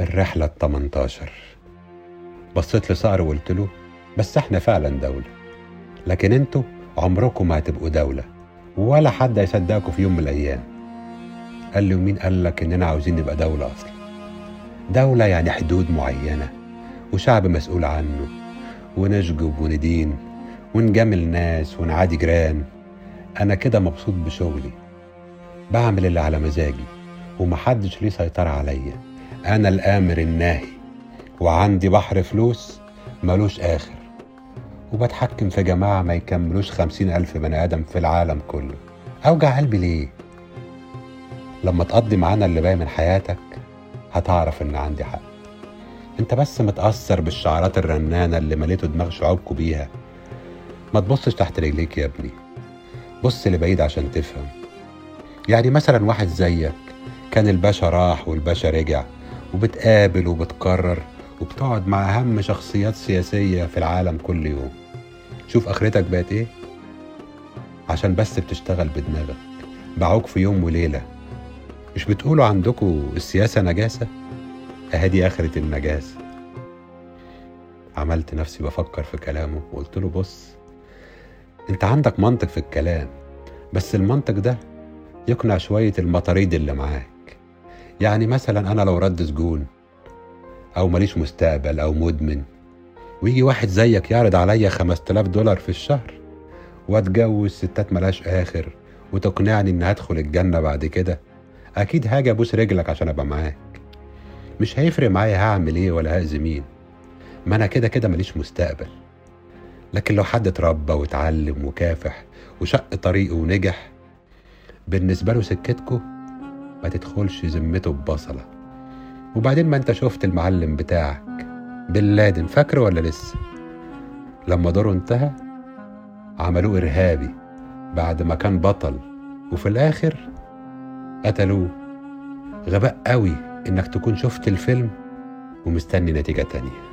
الرحلة التمنتاشر. بصيت لصقر وقلت له بس إحنا فعلا دولة. لكن أنتوا عمركم ما هتبقوا دولة ولا حد هيصدقكم في يوم من الأيام. قال لي ومين قال لك إننا عاوزين نبقى دولة أصلا؟ دولة يعني حدود معينة وشعب مسؤول عنه ونشجب وندين ونجامل ناس ونعادي جيران. أنا كده مبسوط بشغلي بعمل اللي على مزاجي ومحدش ليه سيطرة عليا. أنا الآمر الناهي وعندي بحر فلوس ملوش آخر وبتحكم في جماعة ما يكملوش خمسين ألف بني آدم في العالم كله. أوجع قلبي ليه؟ لما تقضي معانا اللي باقي من حياتك هتعرف إن عندي حق. أنت بس متأثر بالشعارات الرنانة اللي مليتوا دماغ شعوبكوا بيها. ما تبصش تحت رجليك يا ابني. بص لبعيد عشان تفهم. يعني مثلا واحد زيك كان الباشا راح والباشا رجع وبتقابل وبتكرر وبتقعد مع أهم شخصيات سياسية في العالم كل يوم. شوف آخرتك بقت إيه؟ عشان بس بتشتغل بدماغك باعوك في يوم وليلة. مش بتقولوا عندكوا السياسة نجاسة؟ أهدي آخرة النجاسة. عملت نفسي بفكر في كلامه وقلت له بص أنت عندك منطق في الكلام بس المنطق ده يقنع شوية المطاريد اللي معاك. يعني مثلا أنا لو رد سجون أو ماليش مستقبل أو مدمن ويجي واحد زيك يعرض عليا خمس تلاف دولار في الشهر وأتجوز ستات ملاش آخر وتقنعني إن هدخل الجنة بعد كده أكيد هاجي أبوس رجلك عشان أبقى معاك. مش هيفرق معايا هعمل إيه ولا هأذي مين. ما أنا كده كده ماليش مستقبل. لكن لو حد اتربى واتعلم وكافح وشق طريقه ونجح بالنسبة له سكتكو ما تدخلش ذمته ببصلة. وبعدين ما انت شفت المعلم بتاعك بن لادن فاكره ولا لسه؟ لما دوره انتهى عملوه إرهابي بعد ما كان بطل وفي الآخر قتلوه. غباء قوي إنك تكون شفت الفيلم ومستني نتيجة تانية.